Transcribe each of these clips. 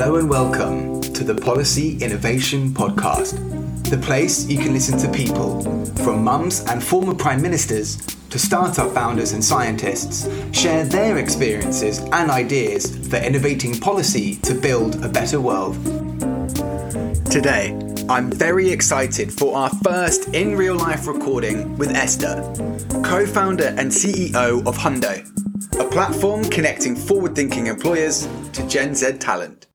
Hello and welcome to the Policy Innovation Podcast, the place you can listen to people, from mums and former prime ministers to startup founders and scientists, share their experiences and ideas for innovating policy to build a better world. Today, I'm very excited for our first in real life recording with Esther, co founder and CEO of Hundo, a platform connecting forward thinking employers to Gen Z talent.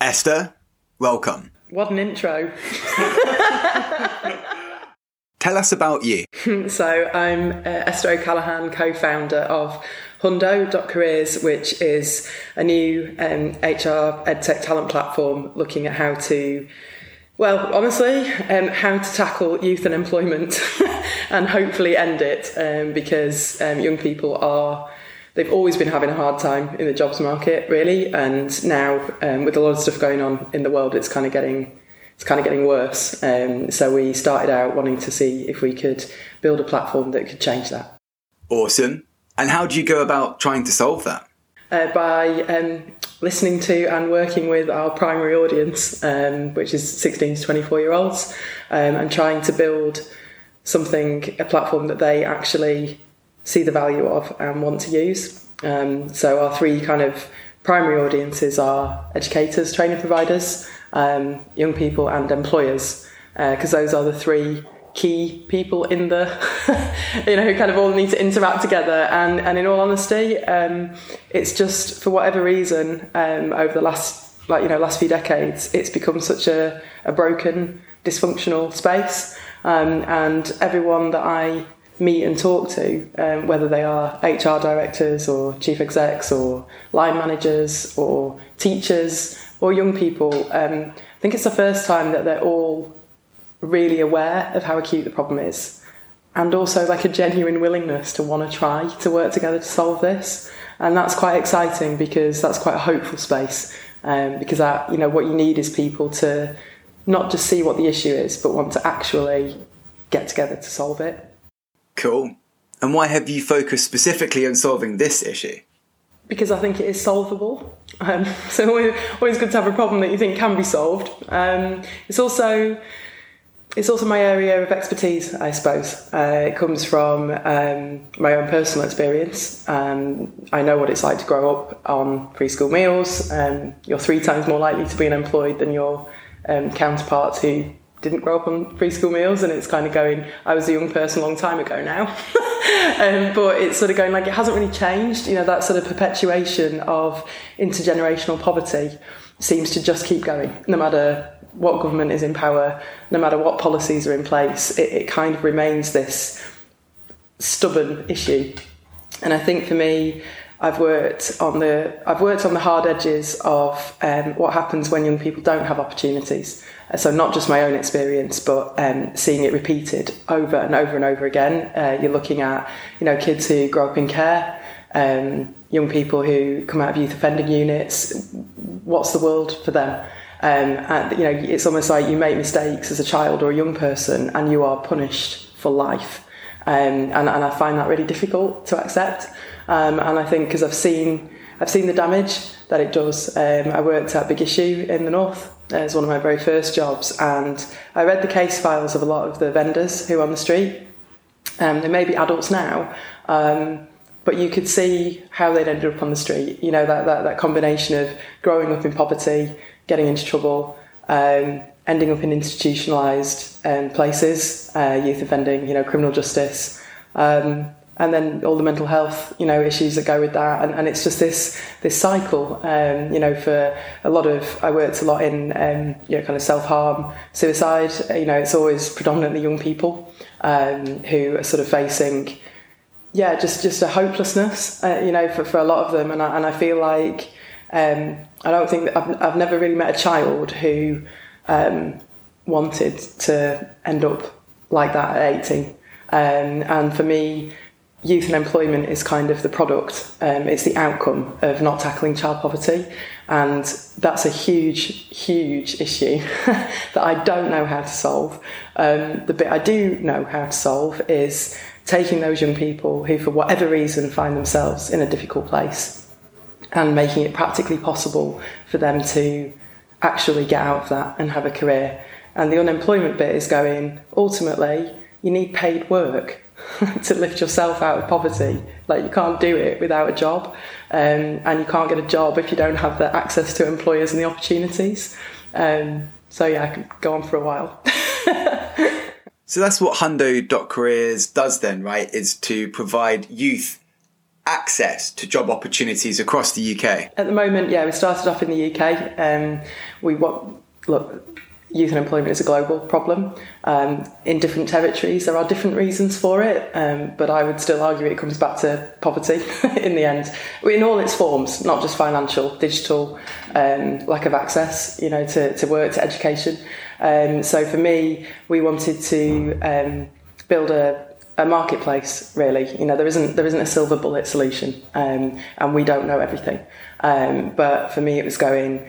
Esther, welcome. What an intro. Tell us about you. so, I'm uh, Esther O'Callaghan, co founder of Hundo.careers, which is a new um, HR edtech talent platform looking at how to well, honestly, um, how to tackle youth unemployment and hopefully end it um, because um, young people are, they've always been having a hard time in the jobs market, really. And now, um, with a lot of stuff going on in the world, it's kind of getting. It's kind of getting worse. Um, so we started out wanting to see if we could build a platform that could change that. Awesome. And how do you go about trying to solve that? Uh, by um, listening to and working with our primary audience, um, which is 16 to 24 year olds, um, and trying to build something, a platform that they actually see the value of and want to use. Um, so, our three kind of primary audiences are educators, training providers, um, young people, and employers, because uh, those are the three key people in the you know who kind of all need to interact together and and in all honesty um, it's just for whatever reason um, over the last like you know last few decades it's become such a, a broken dysfunctional space um, and everyone that I meet and talk to um, whether they are HR directors or chief execs or line managers or teachers or young people. Um, I think it's the first time that they're all really aware of how acute the problem is and also like a genuine willingness to want to try to work together to solve this. And that's quite exciting because that's quite a hopeful space um, because that you know what you need is people to not just see what the issue is but want to actually get together to solve it cool and why have you focused specifically on solving this issue because I think it is solvable. Um, so always, good to have a problem that you think can be solved. Um, it's also it's also my area of expertise, I suppose. Uh, it comes from um, my own personal experience. Um, I know what it's like to grow up on free school meals. Um, you're three times more likely to be unemployed than your um, counterparts who didn't grow up on free school meals. And it's kind of going, I was a young person a long time ago now. Um, but it's sort of going like it hasn't really changed. You know, that sort of perpetuation of intergenerational poverty seems to just keep going, no matter what government is in power, no matter what policies are in place, it, it kind of remains this stubborn issue. And I think for me, I've worked on the I've worked on the hard edges of um, what happens when young people don't have opportunities. So not just my own experience, but um, seeing it repeated over and over and over again. Uh, you're looking at you know kids who grow up in care, um, young people who come out of youth offending units. What's the world for them? Um, and you know, it's almost like you make mistakes as a child or a young person, and you are punished for life. Um, and, and I find that really difficult to accept. Um, and I think because I've seen I've seen the damage that it does. Um, I worked at Big Issue in the north as one of my very first jobs, and I read the case files of a lot of the vendors who are on the street. Um, they may be adults now, um, but you could see how they'd ended up on the street. You know that, that that combination of growing up in poverty, getting into trouble, um, ending up in institutionalised um, places, uh, youth offending, you know, criminal justice, um, and then all the mental health, you know, issues that go with that, and, and it's just this this cycle. Um, you know, for a lot of I worked a lot in um, you know kind of self harm, suicide. You know, it's always predominantly young people um, who are sort of facing. Yeah, just just a hopelessness, uh, you know, for, for a lot of them, and I, and I feel like um, I don't think I've, I've never really met a child who um, wanted to end up like that at 18. Um, and for me, youth and employment is kind of the product. Um, it's the outcome of not tackling child poverty. And that's a huge, huge issue that I don't know how to solve. Um, the bit I do know how to solve is taking those young people who, for whatever reason, find themselves in a difficult place and making it practically possible for them to actually get out of that and have a career. And the unemployment bit is going, ultimately, you need paid work to lift yourself out of poverty. Like, you can't do it without a job, um, and you can't get a job if you don't have the access to employers and the opportunities. Um, so, yeah, I could go on for a while. so, that's what Hundo.careers does then, right? Is to provide youth access to job opportunities across the UK? At the moment, yeah, we started off in the UK. Um, we what look. Youth unemployment is a global problem. Um, in different territories, there are different reasons for it, um, but I would still argue it comes back to poverty in the end, in all its forms, not just financial, digital, um, lack of access, you know, to, to work, to education. Um, so for me, we wanted to um, build a a marketplace really you know there isn't there isn't a silver bullet solution um, and we don't know everything um, but for me it was going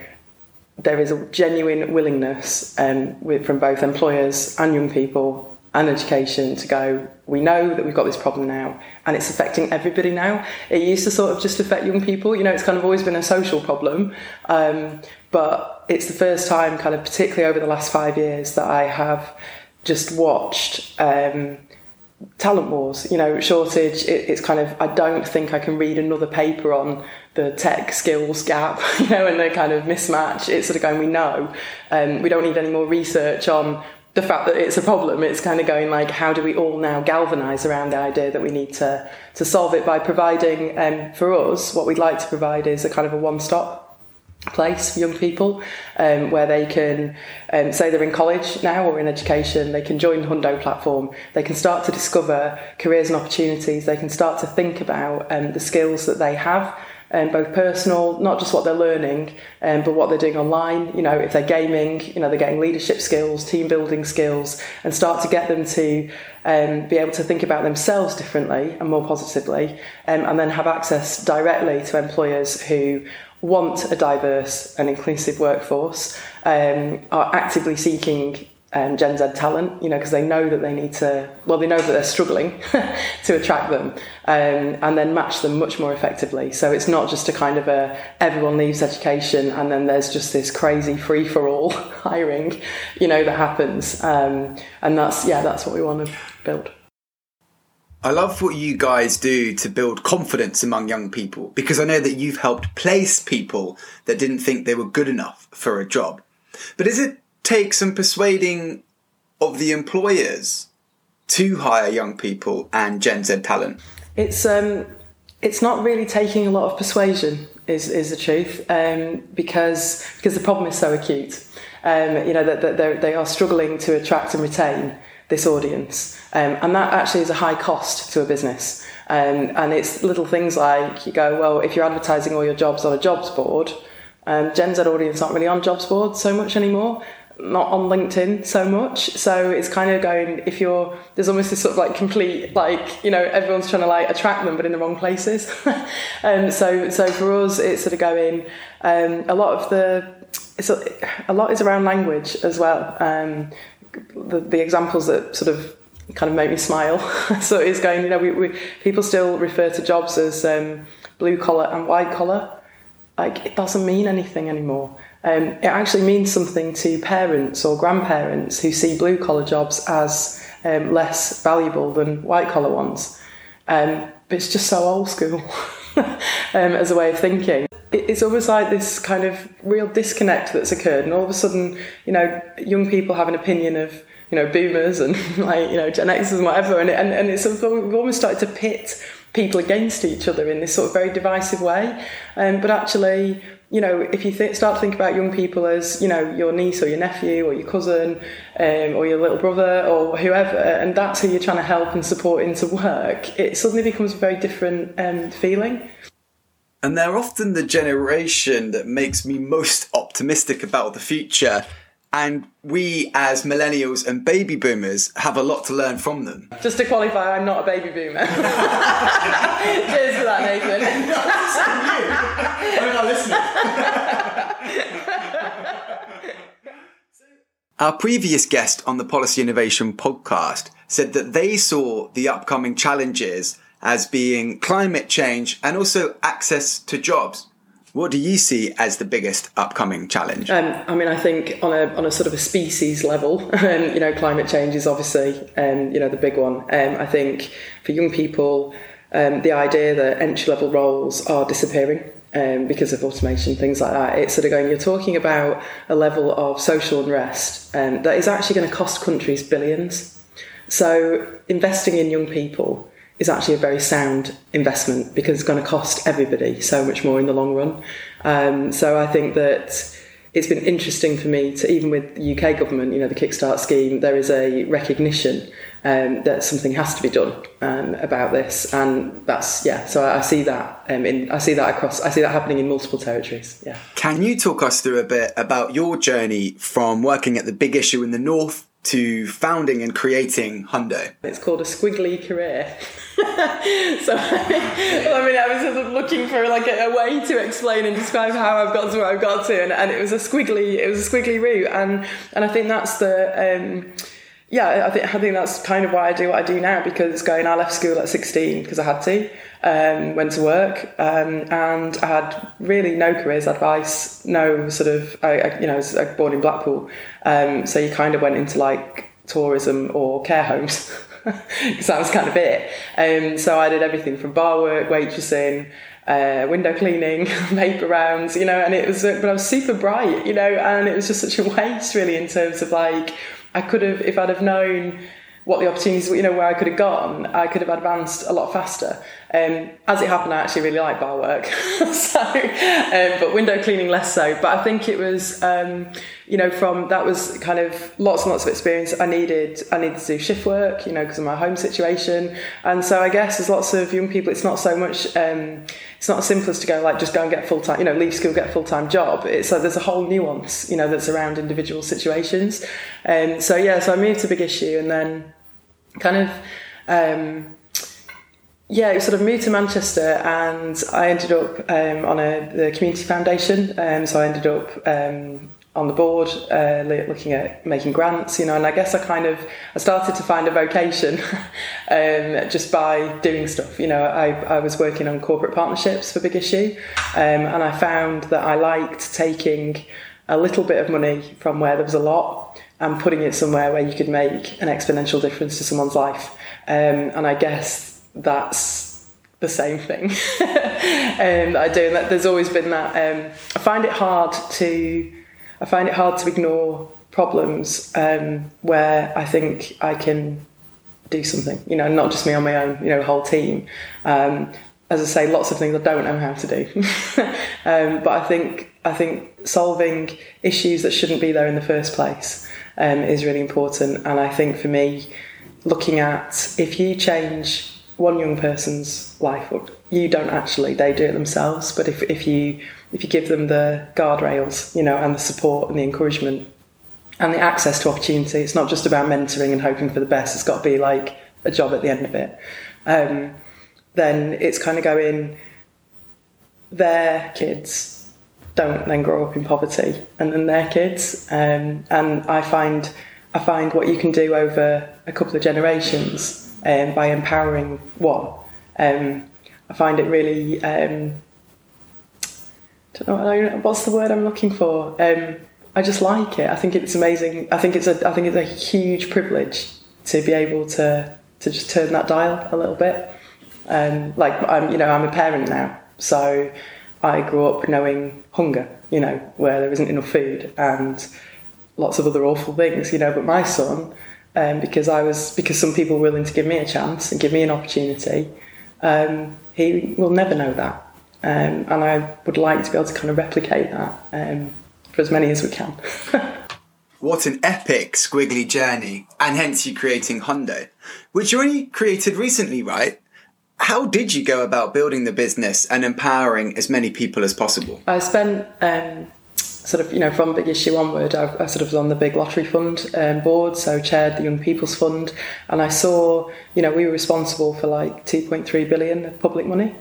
there is a genuine willingness um, with, from both employers and young people and education to go we know that we've got this problem now and it's affecting everybody now. It used to sort of just affect young people. You know it's kind of always been a social problem um, but it's the first time kind of particularly over the last five years that i have just watched um, talent wars, you know, shortage. It, it's kind of, I don't think I can read another paper on the tech skills gap, you know, and the kind of mismatch. It's sort of going, we know. Um, we don't need any more research on the fact that it's a problem. It's kind of going like, how do we all now galvanise around the idea that we need to, to solve it by providing, um, for us, what we'd like to provide is a kind of a one stop place for young people um, where they can um, say they're in college now or in education they can join the hundo platform they can start to discover careers and opportunities they can start to think about um, the skills that they have um, both personal, not just what they're learning, um, but what they're doing online. You know, if they're gaming, you know, they're getting leadership skills, team building skills, and start to get them to um, be able to think about themselves differently and more positively, um, and then have access directly to employers who want a diverse and inclusive workforce, um, are actively seeking um, Gen Z talent, you know, because they know that they need to, well, they know that they're struggling to attract them um, and then match them much more effectively. So it's not just a kind of a everyone leaves education and then there's just this crazy free for all hiring, you know, that happens. Um, and that's, yeah, that's what we want to build. I love what you guys do to build confidence among young people because I know that you've helped place people that didn't think they were good enough for a job. But does it take some persuading of the employers to hire young people and Gen Z talent? It's um, it's not really taking a lot of persuasion, is is the truth, um, because because the problem is so acute. Um, you know that, that they are struggling to attract and retain this audience. Um, and that actually is a high cost to a business. Um, and it's little things like you go, well, if you're advertising all your jobs on a jobs board, um, Gen Z audience aren't really on jobs boards so much anymore, not on LinkedIn so much. So it's kind of going, if you're, there's almost this sort of like complete, like, you know, everyone's trying to like attract them, but in the wrong places. um, so, so for us, it's sort of going, um, a lot of the, it's a, a lot is around language as well. Um, the, the examples that sort of kind of make me smile. so it's going, you know, we, we people still refer to jobs as um, blue collar and white collar. Like it doesn't mean anything anymore. Um, it actually means something to parents or grandparents who see blue collar jobs as um, less valuable than white collar ones. Um, but it's just so old school um, as a way of thinking. It's almost like this kind of real disconnect that's occurred, and all of a sudden, you know, young people have an opinion of you know boomers and like you know Gen Xers and whatever, and and, and it's we've almost started to pit people against each other in this sort of very divisive way. Um, but actually, you know, if you th- start to think about young people as, you know, your niece or your nephew or your cousin um, or your little brother or whoever, and that's who you're trying to help and support into work, it suddenly becomes a very different um, feeling. And they're often the generation that makes me most optimistic about the future. And we, as millennials and baby boomers, have a lot to learn from them. Just to qualify, I'm not a baby boomer. Cheers for that, Nathan. I'm listening. Our previous guest on the Policy Innovation podcast said that they saw the upcoming challenges as being climate change and also access to jobs. What do you see as the biggest upcoming challenge? Um, I mean, I think on a on a sort of a species level, um, you know, climate change is obviously um, you know the big one. Um, I think for young people, um, the idea that entry level roles are disappearing. Um, because of automation, things like that. It's sort of going, you're talking about a level of social unrest um, that is actually going to cost countries billions. So, investing in young people is actually a very sound investment because it's going to cost everybody so much more in the long run. Um, so I think that it's been interesting for me to even with the UK government, you know, the Kickstart scheme, there is a recognition um, that something has to be done um, about this, and that's yeah. So I, I see that um, in I see that across I see that happening in multiple territories. Yeah. Can you talk us through a bit about your journey from working at the big issue in the north to founding and creating Hundo? It's called a squiggly career. so I mean, I was looking for like a, a, way to explain and describe how I've got to where I've got to, and, and it was a squiggly, it was a squiggly route, and and I think that's the. Um, yeah, I think I think that's kind of why I do what I do now because going I left school at 16 because I had to, um, went to work, um, and I had really no careers advice, no sort of I, I you know I was born in Blackpool, um, so you kind of went into like tourism or care homes. because that was kind of it. Um, so I did everything from bar work, waitressing, uh, window cleaning, paper rounds, you know, and it was, but I was super bright, you know, and it was just such a waste really in terms of like, I could have, if I'd have known what the opportunities, were, you know, where I could have gone, I could have advanced a lot faster. Um, as it happened, I actually really like bar work, so um, but window cleaning less so. But I think it was, um, you know, from that was kind of lots and lots of experience. I needed I needed to do shift work, you know, because of my home situation, and so I guess there's lots of young people. It's not so much. Um, it's not as simple as to go like just go and get full time, you know, leave school, get full time job. It's like there's a whole nuance, you know, that's around individual situations. And um, so yeah, so I moved to Big Issue, and then kind of. Yeah, sort of moved to Manchester, and I ended up um, on a the community foundation. Um, so I ended up um, on the board, uh, looking at making grants, you know. And I guess I kind of I started to find a vocation um, just by doing stuff. You know, I I was working on corporate partnerships for Big Issue, um, and I found that I liked taking a little bit of money from where there was a lot and putting it somewhere where you could make an exponential difference to someone's life. Um, and I guess that's the same thing um, I do. And there's always been that. Um, I find it hard to. I find it hard to ignore problems um, where I think I can do something. You know, not just me on my own. You know, whole team. Um, as I say, lots of things I don't know how to do. Um, but I think I think solving issues that shouldn't be there in the first place um, is really important. And I think for me, looking at if you change one young person's life you don't actually they do it themselves but if, if you if you give them the guardrails you know and the support and the encouragement and the access to opportunity it's not just about mentoring and hoping for the best it's got to be like a job at the end of it. Um, then it's kind of going their kids don't then grow up in poverty and then their kids um, and i find i find what you can do over a couple of generations um, by empowering one. Um, I find it really. Um, don't know what's the word I'm looking for. Um, I just like it. I think it's amazing. I think it's a. I think it's a huge privilege to be able to to just turn that dial a little bit. Um, like I'm, you know, I'm a parent now, so I grew up knowing hunger. You know, where there isn't enough food and lots of other awful things. You know, but my son um, because I was because some people were willing to give me a chance and give me an opportunity. Um, he will never know that, um, and I would like to be able to kind of replicate that um, for as many as we can. what an epic squiggly journey, and hence you creating Hundo, which you only created recently, right? How did you go about building the business and empowering as many people as possible? I spent um, sort of, you know, from Big Issue onward, I, I sort of was on the Big Lottery Fund um, board, so chaired the Young People's Fund, and I saw, you know, we were responsible for like 2.3 billion of public money.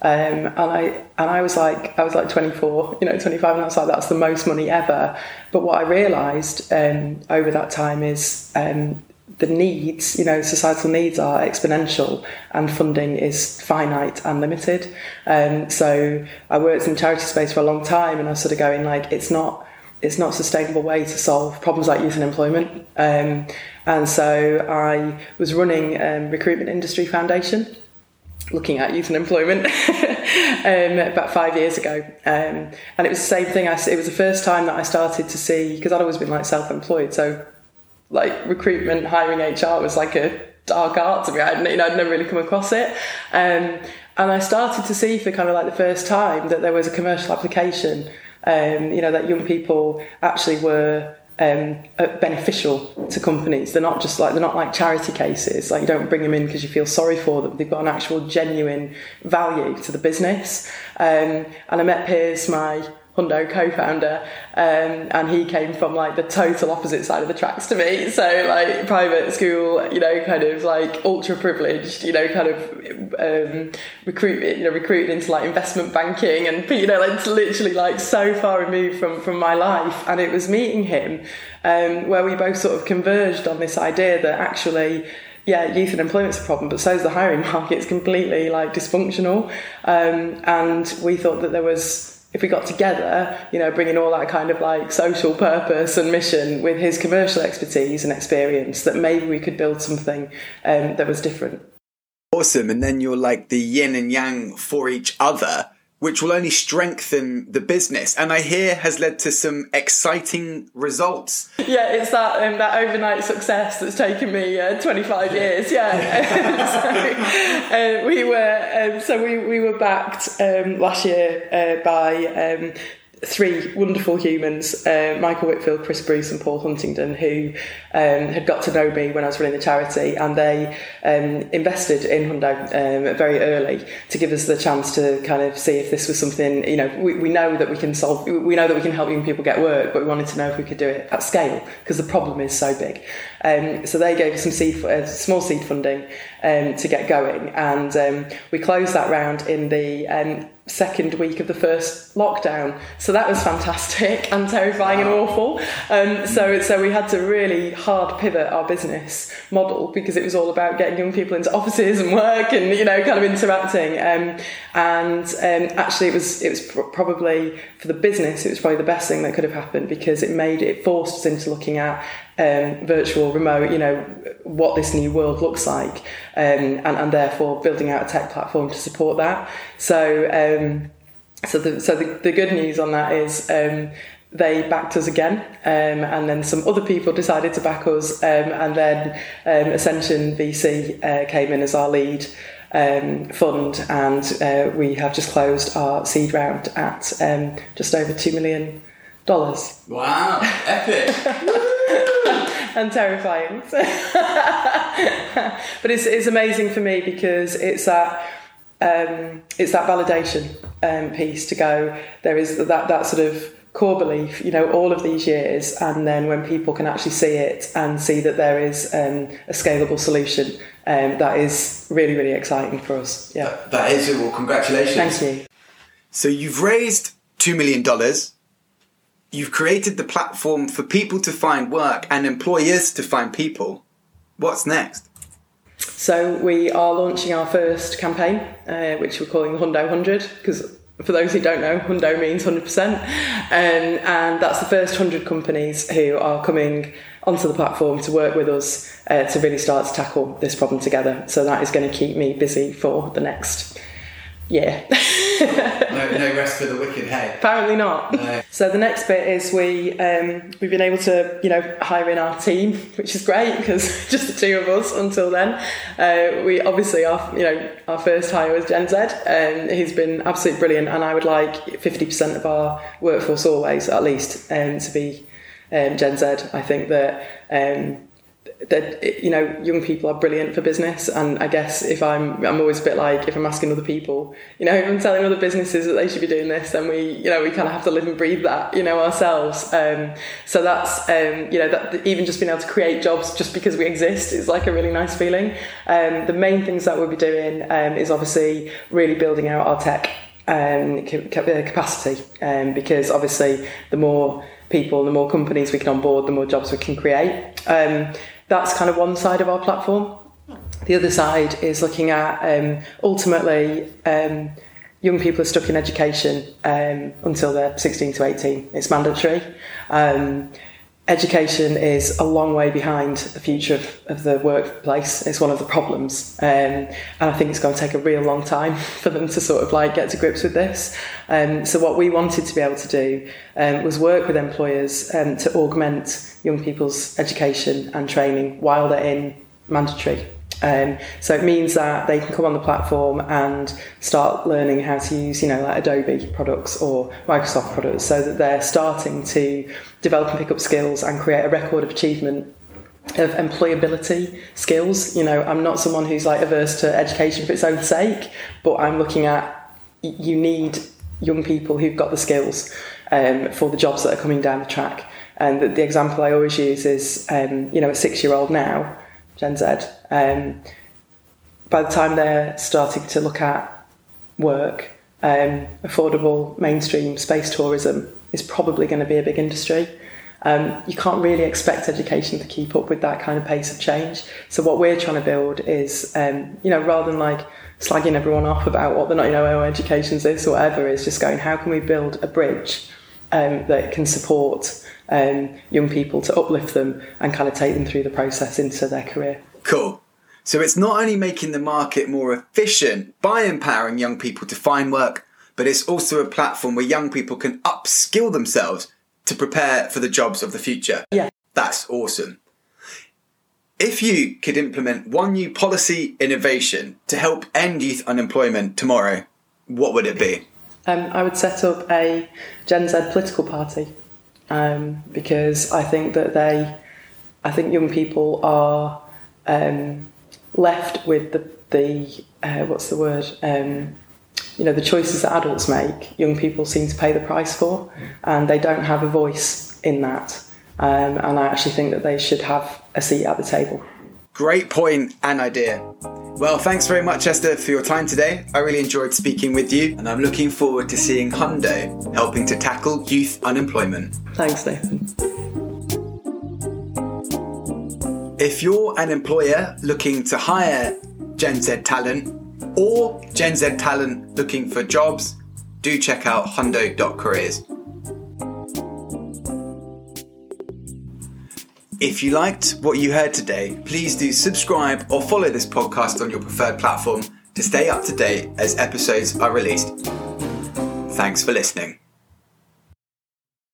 Um, and I and I was like I was like 24, you know, 25, and I was like that's the most money ever. But what I realised um, over that time is um, the needs, you know, societal needs are exponential and funding is finite and limited. Um, so I worked in charity space for a long time and I was sort of going like, it's not, it's not a sustainable way to solve problems like youth unemployment. Um, and so I was running um, Recruitment Industry Foundation, looking at youth unemployment um, about five years ago. Um, and it was the same thing. I, it was the first time that I started to see, because I'd always been like self-employed. So like recruitment, hiring HR was like a dark art to me. I'd, you know, I'd never really come across it. Um, and I started to see for kind of like the first time that there was a commercial application, um, you know, that young people actually were um, uh, beneficial to companies. They're not just like they're not like charity cases. Like you don't bring them in because you feel sorry for them. They've got an actual genuine value to the business. Um, and I met Piers, my Hundo co-founder, um, and he came from like the total opposite side of the tracks to me. So like private school, you know, kind of like ultra privileged, you know, kind of um, recruit, you know, recruited into like investment banking, and you know, like literally like so far removed from from my life. And it was meeting him um, where we both sort of converged on this idea that actually yeah, youth and unemployment's a problem, but so is the hiring market. It's completely like dysfunctional, um, and we thought that there was if we got together, you know, bringing all that kind of like social purpose and mission with his commercial expertise and experience, that maybe we could build something um, that was different. Awesome. And then you're like the yin and yang for each other which will only strengthen the business and I hear has led to some exciting results. Yeah, it's that um, that overnight success that's taken me uh, 25 years. Yeah, so, uh, we were um, so we, we were backed um, last year uh, by um, three wonderful humans, uh, Michael Whitfield, Chris Bruce, and Paul Huntingdon, who um, had got to know me when I was running the charity, and they um, invested in Hundo um, very early to give us the chance to kind of see if this was something. You know, we, we know that we can solve, we know that we can help young people get work, but we wanted to know if we could do it at scale because the problem is so big. Um, so they gave us some seed, uh, small seed funding um, to get going, and um, we closed that round in the second week of the first lockdown. So that was fantastic and terrifying and awful. Um, so so we had to really hard pivot our business model because it was all about getting young people into offices and work and you know kind of interacting. Um, and um, actually, it was it was pr- probably for the business it was probably the best thing that could have happened because it made it forced us into looking at um, virtual, remote, you know, what this new world looks like, um, and, and therefore building out a tech platform to support that. So, um, so the so the, the good news on that is um, they backed us again, um, and then some other people decided to back us, um, and then um, Ascension VC uh, came in as our lead um, fund, and uh, we have just closed our seed round at um, just over two million dollars. Wow, epic! and terrifying. but it's it's amazing for me because it's that um, it's that validation um, piece to go. There is that that sort of core belief, you know, all of these years, and then when people can actually see it and see that there is um, a scalable solution, um, that is really really exciting for us. Yeah, that, that is it. Well, congratulations. Thank you. So you've raised two million dollars you've created the platform for people to find work and employers to find people. What's next? So we are launching our first campaign, uh, which we're calling the Hundo 100, because for those who don't know, Hundo means 100%. Um, and that's the first 100 companies who are coming onto the platform to work with us uh, to really start to tackle this problem together. So that is going to keep me busy for the next year. no, no rest for the wicked, hey? Apparently not. No. So the next bit is we um, we've been able to you know hire in our team, which is great because just the two of us until then. Uh, we obviously our you know our first hire was Gen Z, and he's been absolutely brilliant. And I would like fifty percent of our workforce always at least um, to be um, Gen Z. I think that. Um, that you know young people are brilliant for business. And i guess if i'm i'm always a bit like if i'm asking other people you know if i'm telling other businesses that they should be doing this then we you know we kind of have to live and breathe that you know ourselves. Um, so that's um, you know that even just being able to create jobs just because we exist is like a really nice feeling. Um, the main things that we'll be doing um, is obviously really building out our tech um, capacity. Um, because obviously the more people the more companies we can onboard the more jobs we can create that's kind of one side of our platform. The other side is looking at um, ultimately um, young people are stuck in education um, until they're 16 to 18. It's mandatory. Education is a long way behind the future of, of the workplace. It's one of the problems. Um, and I think it's going to take a real long time for them to sort of like get to grips with this. Um, so what we wanted to be able to do um, was work with employers um, to augment young people's education and training while they're in mandatory um, so it means that they can come on the platform and start learning how to use, you know, like Adobe products or Microsoft products, so that they're starting to develop and pick up skills and create a record of achievement of employability skills. You know, I'm not someone who's like averse to education for its own sake, but I'm looking at you need young people who've got the skills um, for the jobs that are coming down the track. And the, the example I always use is, um, you know, a six-year-old now Gen Z, um, by the time they're starting to look at work, um, affordable mainstream space tourism is probably going to be a big industry. Um, you can't really expect education to keep up with that kind of pace of change. So what we're trying to build is, um, you know, rather than like slagging everyone off about what they're not, you know, oh, education's this or whatever, is just going, how can we build a bridge um, that can support um, young people to uplift them and kind of take them through the process into their career. Cool. So it's not only making the market more efficient by empowering young people to find work, but it's also a platform where young people can upskill themselves to prepare for the jobs of the future. Yeah. That's awesome. If you could implement one new policy innovation to help end youth unemployment tomorrow, what would it be? Um, I would set up a Gen Z political party um, because I think that they, I think young people are um, left with the the uh, what's the word. Um, you know the choices that adults make, young people seem to pay the price for, and they don't have a voice in that. Um, and I actually think that they should have a seat at the table. Great point and idea. Well, thanks very much, Esther, for your time today. I really enjoyed speaking with you, and I'm looking forward to seeing Hundo helping to tackle youth unemployment. Thanks, Nathan. If you're an employer looking to hire Gen Z talent or Gen Z talent looking for jobs, do check out hundo.careers. If you liked what you heard today, please do subscribe or follow this podcast on your preferred platform to stay up to date as episodes are released. Thanks for listening.